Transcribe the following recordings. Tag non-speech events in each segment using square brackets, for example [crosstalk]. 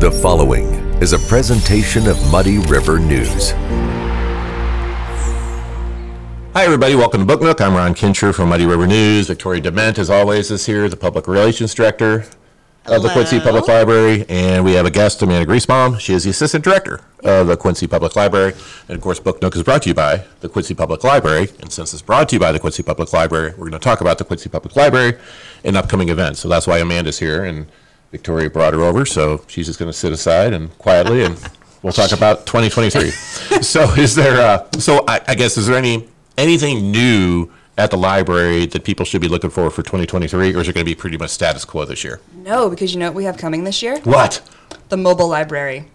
The following is a presentation of Muddy River News. Hi, everybody. Welcome to Book Nook. I'm Ron Kinscherf from Muddy River News. Victoria Dement, as always, is here, the Public Relations Director of the Quincy Public Library. And we have a guest, Amanda Griesbaum. She is the Assistant Director of the Quincy Public Library. And of course, Book Nook is brought to you by the Quincy Public Library. And since it's brought to you by the Quincy Public Library, we're going to talk about the Quincy Public Library and upcoming events. So that's why Amanda's here, and Victoria brought her over. So she's just going to sit aside and quietly, and we'll talk about 2023. [laughs] so is there, uh, so I, I guess, is there any, anything new at the library that people should be looking for for 2023, or is it going to be pretty much status quo this year? No, because you know what we have coming this year? What? The mobile library.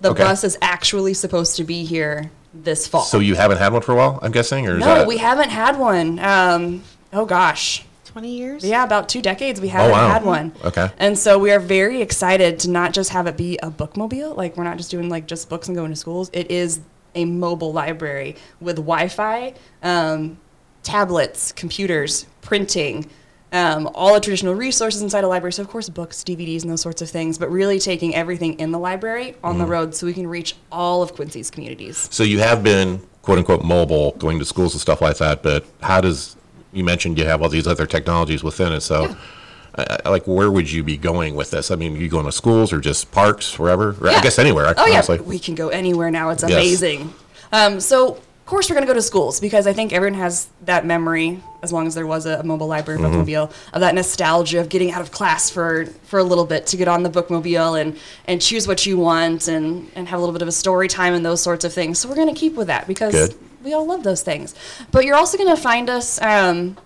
The Okay. bus is actually supposed to be here this fall. So you haven't had one for a while, I'm guessing, or is no, that? we haven't had one. Um, oh gosh. 20 years? Yeah, about two decades we haven't Oh, wow. had one. Okay. And so we are very excited to not just have it be a bookmobile, like we're not just doing like just books and going to schools. It is a mobile library with Wi-Fi, um, tablets, computers, printing, um, all the traditional resources inside a library. So of course books, DVDs, and those sorts of things. But really taking everything in the library on the Mm-hmm. road so we can reach all of Quincy's communities. So you have been quote unquote mobile, going to schools and stuff like that, but how does, you mentioned you have all these other technologies within it, so I- I- like where would you be going with this? I mean, you going to schools or just parks, wherever? Or I guess anywhere, Oh yeah, honestly. we can go anywhere now. It's Yes. amazing. Um, so of course we're gonna go to schools because I think everyone has that memory, as long as there was a, a mobile library Mm-hmm. bookmobile, of that nostalgia of getting out of class for for a little bit to get on the bookmobile and and choose what you want and and have a little bit of a story time and those sorts of things. So we're gonna keep with that because Good. We all love those things. But you're also gonna find us. Um,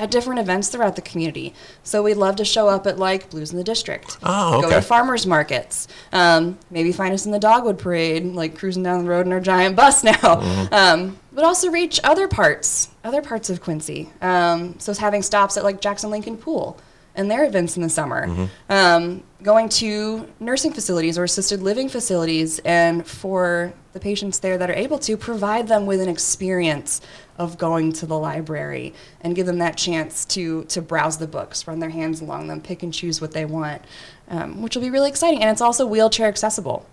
at different events throughout the community. So we'd love to show up at like Blues in the District. Oh, Go to farmers markets. Um, maybe find us in the Dogwood Parade, like cruising down the road in our giant bus [laughs] now. Mm-hmm. Um, but also reach other parts, other parts of Quincy. Um, so it's having stops at like Jackson Lincoln Pool and their events in the summer. Mm-hmm. Um, going to nursing facilities or assisted living facilities, and for the patients there that are able to, provide them with an experience of going to the library and give them that chance to to browse the books, run their hands along them, pick and choose what they want, um, which will be really exciting. And it's also wheelchair accessible.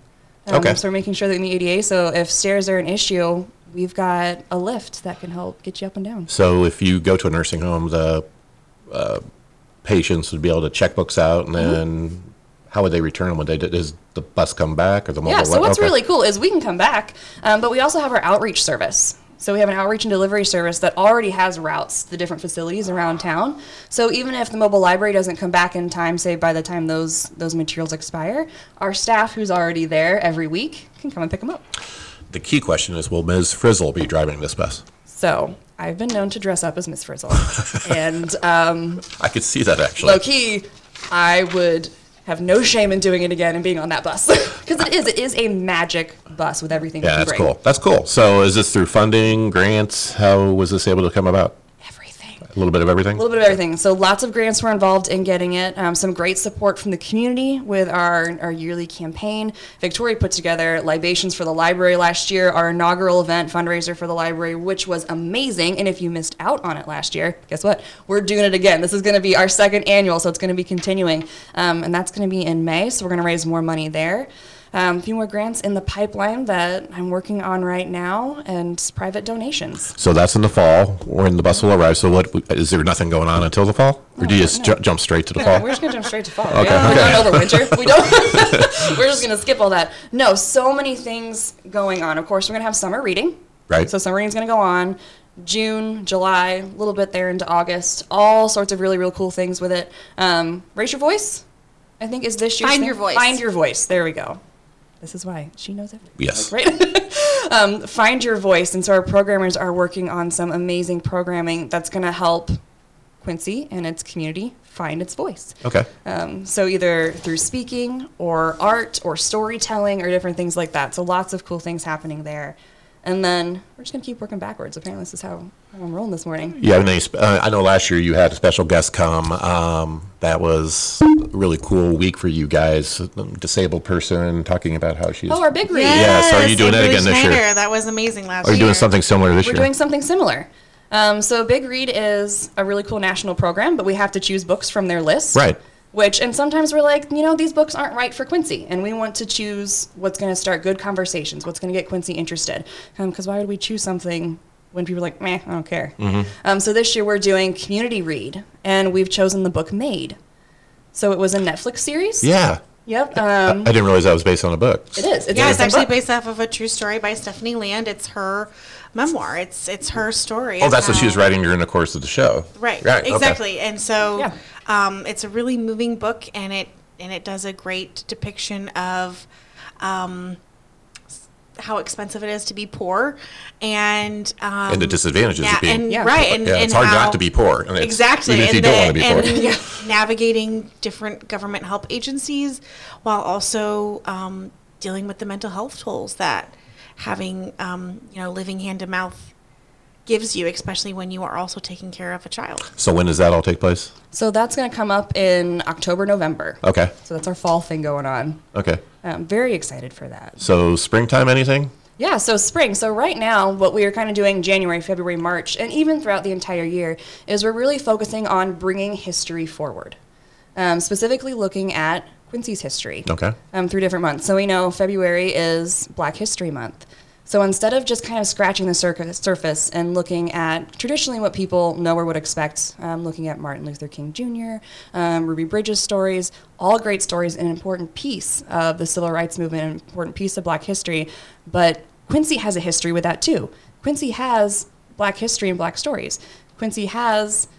Um, Okay. So we're making sure that in the ADA, so if stairs are an issue, we've got a lift that can help get you up and down. So if you go to a nursing home, the uh, patients would be able to check books out, and Mm-hmm. then how would they return them? Would they, does the bus come back or the mobile? Yeah, so li- what's okay. really cool is we can come back, um, but we also have our outreach service. So we have an outreach and delivery service that already has routes to the different facilities around town. So even if the mobile library doesn't come back in time, say by the time those those materials expire, our staff who's already there every week can come and pick them up. The key question is, will Ms. Frizzle be driving this bus? So I've been known to dress up as Miss Frizzle, [laughs] and um, I could see that actually. low key, I would have no shame in doing it again and being on that bus [laughs] because it is it is a magic bus with everything. Yeah, that's bring. cool. That's cool. So is this through funding, grants? How was this able to come about? A little bit of everything? A little bit of everything. So lots of grants were involved in getting it. Um, some great support from the community with our, our yearly campaign. Victoria put together libations for the library last year, our inaugural event fundraiser for the library, which was amazing. And if you missed out on it last year, guess what? We're doing it again. This is going to be our second annual, so it's going to be continuing, um, and that's going to be in May. So we're going to raise more money there. Um, a few more grants in the pipeline that I'm working on right now, and private donations. So that's in the fall when the bus will arrive. So what, is there nothing going on until the fall? Or do you just ju- jump straight to the [laughs] fall? we're just gonna jump straight to fall. Okay, yeah, okay. We're going over winter. We don't. [laughs] [laughs] we're just gonna skip all that. No, so many things going on. Of course, we're gonna have summer reading. Right. So summer reading's gonna go on. June, July, a little bit there into August. All sorts of really, real cool things with it. Um, raise your voice. I think is this year's Find thing. your voice. Find your voice. There we go. This is why she knows everything. Yes. Right? [laughs] um, find your voice. And so our programmers are working on some amazing programming that's going to help Quincy and its community find its voice. Okay. Um, so either through speaking or art or storytelling or different things like that. So lots of cool things happening there. And then we're just going to keep working backwards. Apparently, this is how, how I'm rolling this morning. You have any, uh, I know last year you had a special guest come. Um, that was a really cool week for you guys. A disabled person talking about how she's. Oh, our big read. Yes, are you doing that St. again this year? Schneider, That was amazing last year. Are year. you doing something similar this year? We're doing something similar. Um, so Big Read is a really cool national program, but we have to choose books from their list. Right. Which, and sometimes we're like, you know, these books aren't right for Quincy, and we want to choose what's going to start good conversations, what's going to get Quincy interested. Because why would we choose something when people are like, meh, I don't care? Um, so this year we're doing community read, and we've chosen the book Maid. So it was a Netflix series. Yeah. Yep. I Um, didn't realize that was based on a book. it is. It's yeah, a it's book. actually based off of a true story by Stephanie Land. It's her memoir. It's it's her story. Oh, of that's what she was writing during the course of the show. Right. Right. okay. Exactly. And so Yeah. um, it's a really moving book, and it and it does a great depiction of. Um, s- how expensive it is to be poor, and um, And the disadvantages of being- and, Yeah. right, and, Yeah, and it's hard not to be poor. and it's- exactly, Even if you and don't want to be poor. and [laughs] navigating different government help agencies while also um, dealing with the mental health tolls that having um, you know living hand to mouth gives you, especially when you are also taking care of a child. So when does that all take place? So that's going to come up in October, November. Okay. So that's our fall thing going on. Okay. I'm very excited for that. So springtime, anything? Yeah, so spring. So right now, what we are kind of doing January, February, March, and even throughout the entire year is we're really focusing on bringing history forward, um, specifically looking at Quincy's history Okay. um, through different months. So we know February is Black History Month. So instead of just kind of scratching the circ- surface and looking at traditionally what people know or would expect, um, looking at Martin Luther King Jr., um, Ruby Bridges stories, all great stories, an important piece of the civil rights movement, an important piece of Black history. But Quincy has a history with that too. Quincy has Black history and Black stories. Quincy has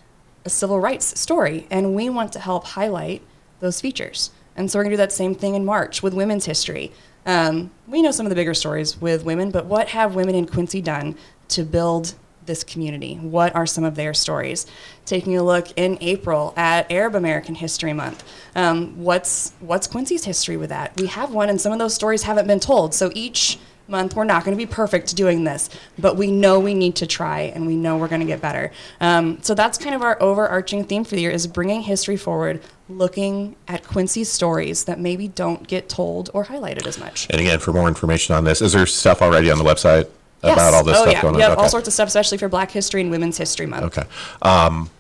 a civil rights story, and we want to help highlight those features. And so we're going to do that same thing in March with women's history. Um, we know some of the bigger stories with women, but what have women in Quincy done to build this community? What are some of their stories? Taking a look in April at Arab American History Month. Um, what's what's Quincy's history with that? We have one, and some of those stories haven't been told. So each month we're not going to be perfect doing this, but we know we need to try, and we know we're going to get better. Um, so that's kind of our overarching theme for the year: is bringing history forward, looking at Quincy's stories that maybe don't get told or highlighted as much. And again, for more information on this, is there stuff already on the website about all this oh, stuff yeah. going on? Yep, Okay. all sorts of stuff, especially for Black History and Women's History Month. Okay. Um,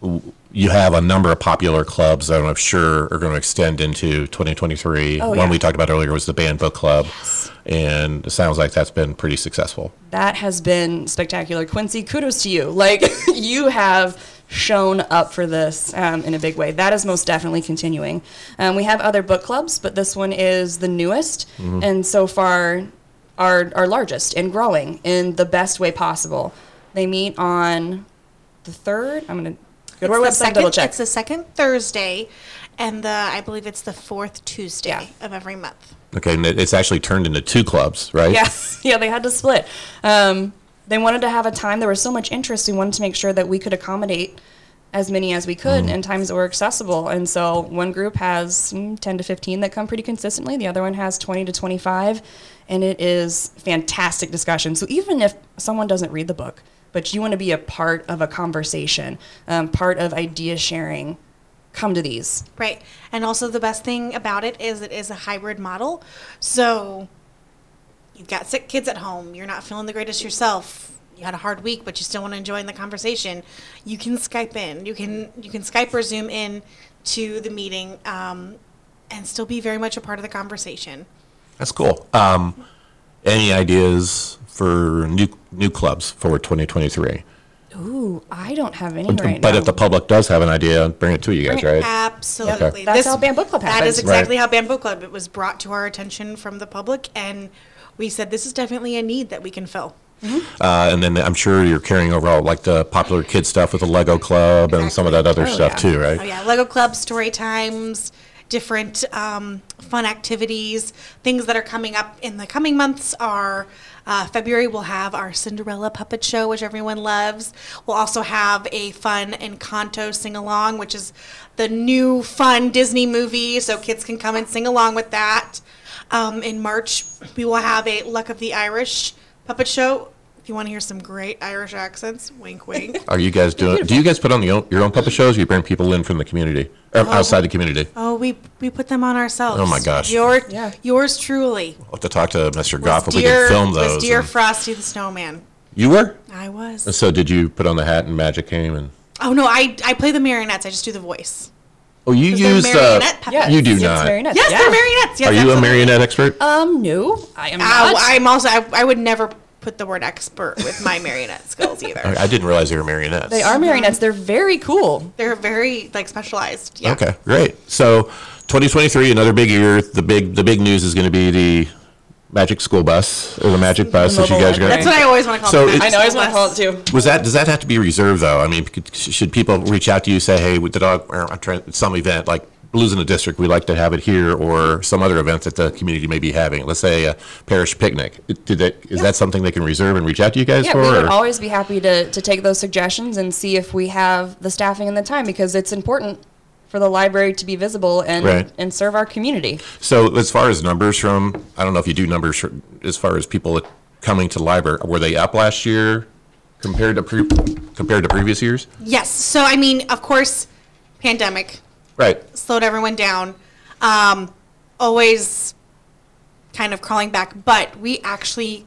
you have a number of popular clubs that I'm sure are going to extend into 2023. Oh, One yeah. we talked about earlier was the Banned Book Club, and it sounds like that's been pretty successful. That has been spectacular. Quincy, kudos to you. Like, [laughs] you have shown up for this um, in a big way. That is most definitely continuing. Um, we have other book clubs, but this one is the newest, and so far, our, our largest and growing in the best way possible. They meet on the third. I'm going to go to our It's website the double second- check. It's the second Thursday, and the I believe it's the fourth Tuesday Yeah. of every month. Okay, and it's actually turned into two clubs, right? Yes, [laughs] yeah, they had to split. Um, they wanted to have a time. There was so much interest. We wanted to make sure that we could accommodate as many as we could in times that were accessible. And so one group has mm, 10 to 15 that come pretty consistently. The other one has 20 to 25. And it is fantastic discussion. So even if someone doesn't read the book, but you want to be a part of a conversation, um, part of idea sharing, come to these. Right. And also the best thing about it is it is a hybrid model. So you've got sick kids at home, you're not feeling the greatest yourself. You had a hard week, but you still want to join the conversation. You can Skype in. You can you can Skype or Zoom in to the meeting, um, and still be very much a part of the conversation. That's cool. Um, any ideas for new new clubs for 2023? Ooh, I don't have any right but now. if the public does have an idea, bring it to you guys, right? Absolutely. That's how Banned Book Club That happened. is exactly Right. how Banned Book Club. It was brought to our attention from the public, and we said this is definitely a need that we can fill. Uh, and then I'm sure you're carrying over all like the popular kid stuff with the Lego Club and some of that other Oh, stuff yeah. too, right? Oh yeah, Lego Club, story times, different um, fun activities, things that are coming up in the coming months are. Uh, February we'll have our Cinderella puppet show, which everyone loves. We'll also have a fun Encanto sing along, which is the new fun Disney movie, so kids can come and sing along with that. Um, in March we will have a Luck of the Irish puppet show. If you want to hear some great Irish accents, wink, wink. [laughs] Are you guys doing? Do you guys put on the, own- your own puppet shows? Or you bring people in from the community, or outside the community? Oh, we we put them on ourselves. Oh my gosh. Your Yeah. yours truly. I'll have to talk to Mr. Goff if was we can film those. Was dear and- Frosty the Snowman. you were? I was. So did you put on the hat and magic came and? Oh no, I I play the marionettes. I just do the voice. Oh, you they're use, uh, marionette. Yes, You do yes, not. marionettes. Yes, yeah. they're marionettes. Yes, are you a marionette expert? Um, no, I am Uh, not. I'm also. I, I would never put the word expert with my [laughs] marionette skills either. I I didn't realize they were marionettes. they are marionettes. They're very cool. They're very like specialized. Yeah. Okay, great. So 2023, another big year. The big the big news is going to be the Magic School Bus or the Magic Bus that you mobile guys got. library. That's what I always want to call So them. it's- I know. I just want to call it too. Was that does that have to be reserved though? I mean, could- should people reach out to you say, "Hey, with the dog, or I'm trying some event like Blues in the District, we like to have it here," or some other event that the community may be having? Let's say a parish picnic. Did that is that something they can reserve and reach out to you guys Yeah, for? we would or- always be happy to, to take those suggestions and see if we have the staffing and the time because it's important for the library to be visible and, Right. and serve our community. So as far as numbers from, I don't know if you do numbers for- as far as people coming to the library, were they up last year compared to pre, compared to previous years? Yes. So I mean, of course, pandemic Right. slowed everyone down. Um, always kind of crawling back, but we actually,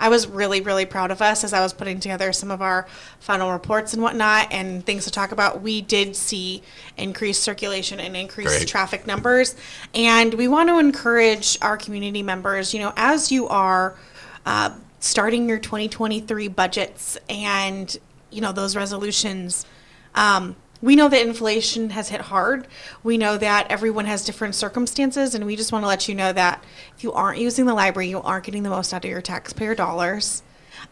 I was really, really proud of us as I was putting together some of our final reports and whatnot and things to talk about. We did see increased circulation and increased Great. traffic numbers, and we want to encourage our community members. You know, as you are uh, starting your 2023 budgets and you know those resolutions. Um, we know that inflation has hit hard. We know that everyone has different circumstances, and we just want to let you know that if you aren't using the library, you aren't getting the most out of your taxpayer dollars.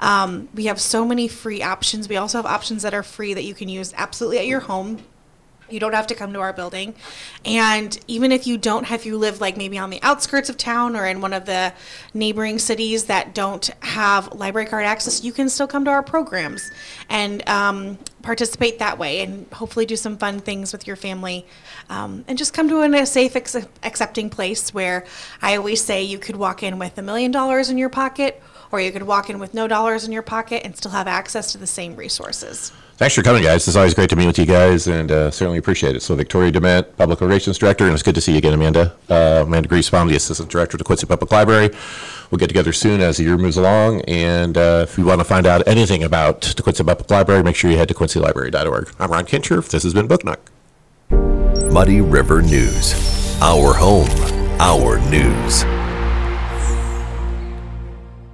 Um, we have so many free options. We also have options that are free that you can use absolutely at your home. You don't have to come to our building. And even if you don't have, you live like maybe on the outskirts of town or in one of the neighboring cities that don't have library card access, you can still come to our programs and um, participate that way and hopefully do some fun things with your family. Um, and just come to a safe, ex- accepting place where I always say you could walk in with a million dollars in your pocket or you could walk in with no dollars in your pocket and still have access to the same resources. Thanks for coming, guys. It's always great to meet with you guys, and uh, certainly appreciate it. So, Victoria Dement, Public Relations Director, and it's good to see you again, Amanda. Uh, Amanda Griesbaum, the Assistant Director of the Quincy Public Library. We'll get together soon as the year moves along, and uh, if you want to find out anything about the Quincy Public Library, make sure you head to quincylibrary.org. I'm Ron Kinscherf. This has been Book Nook. Muddy River News. Our home, our news.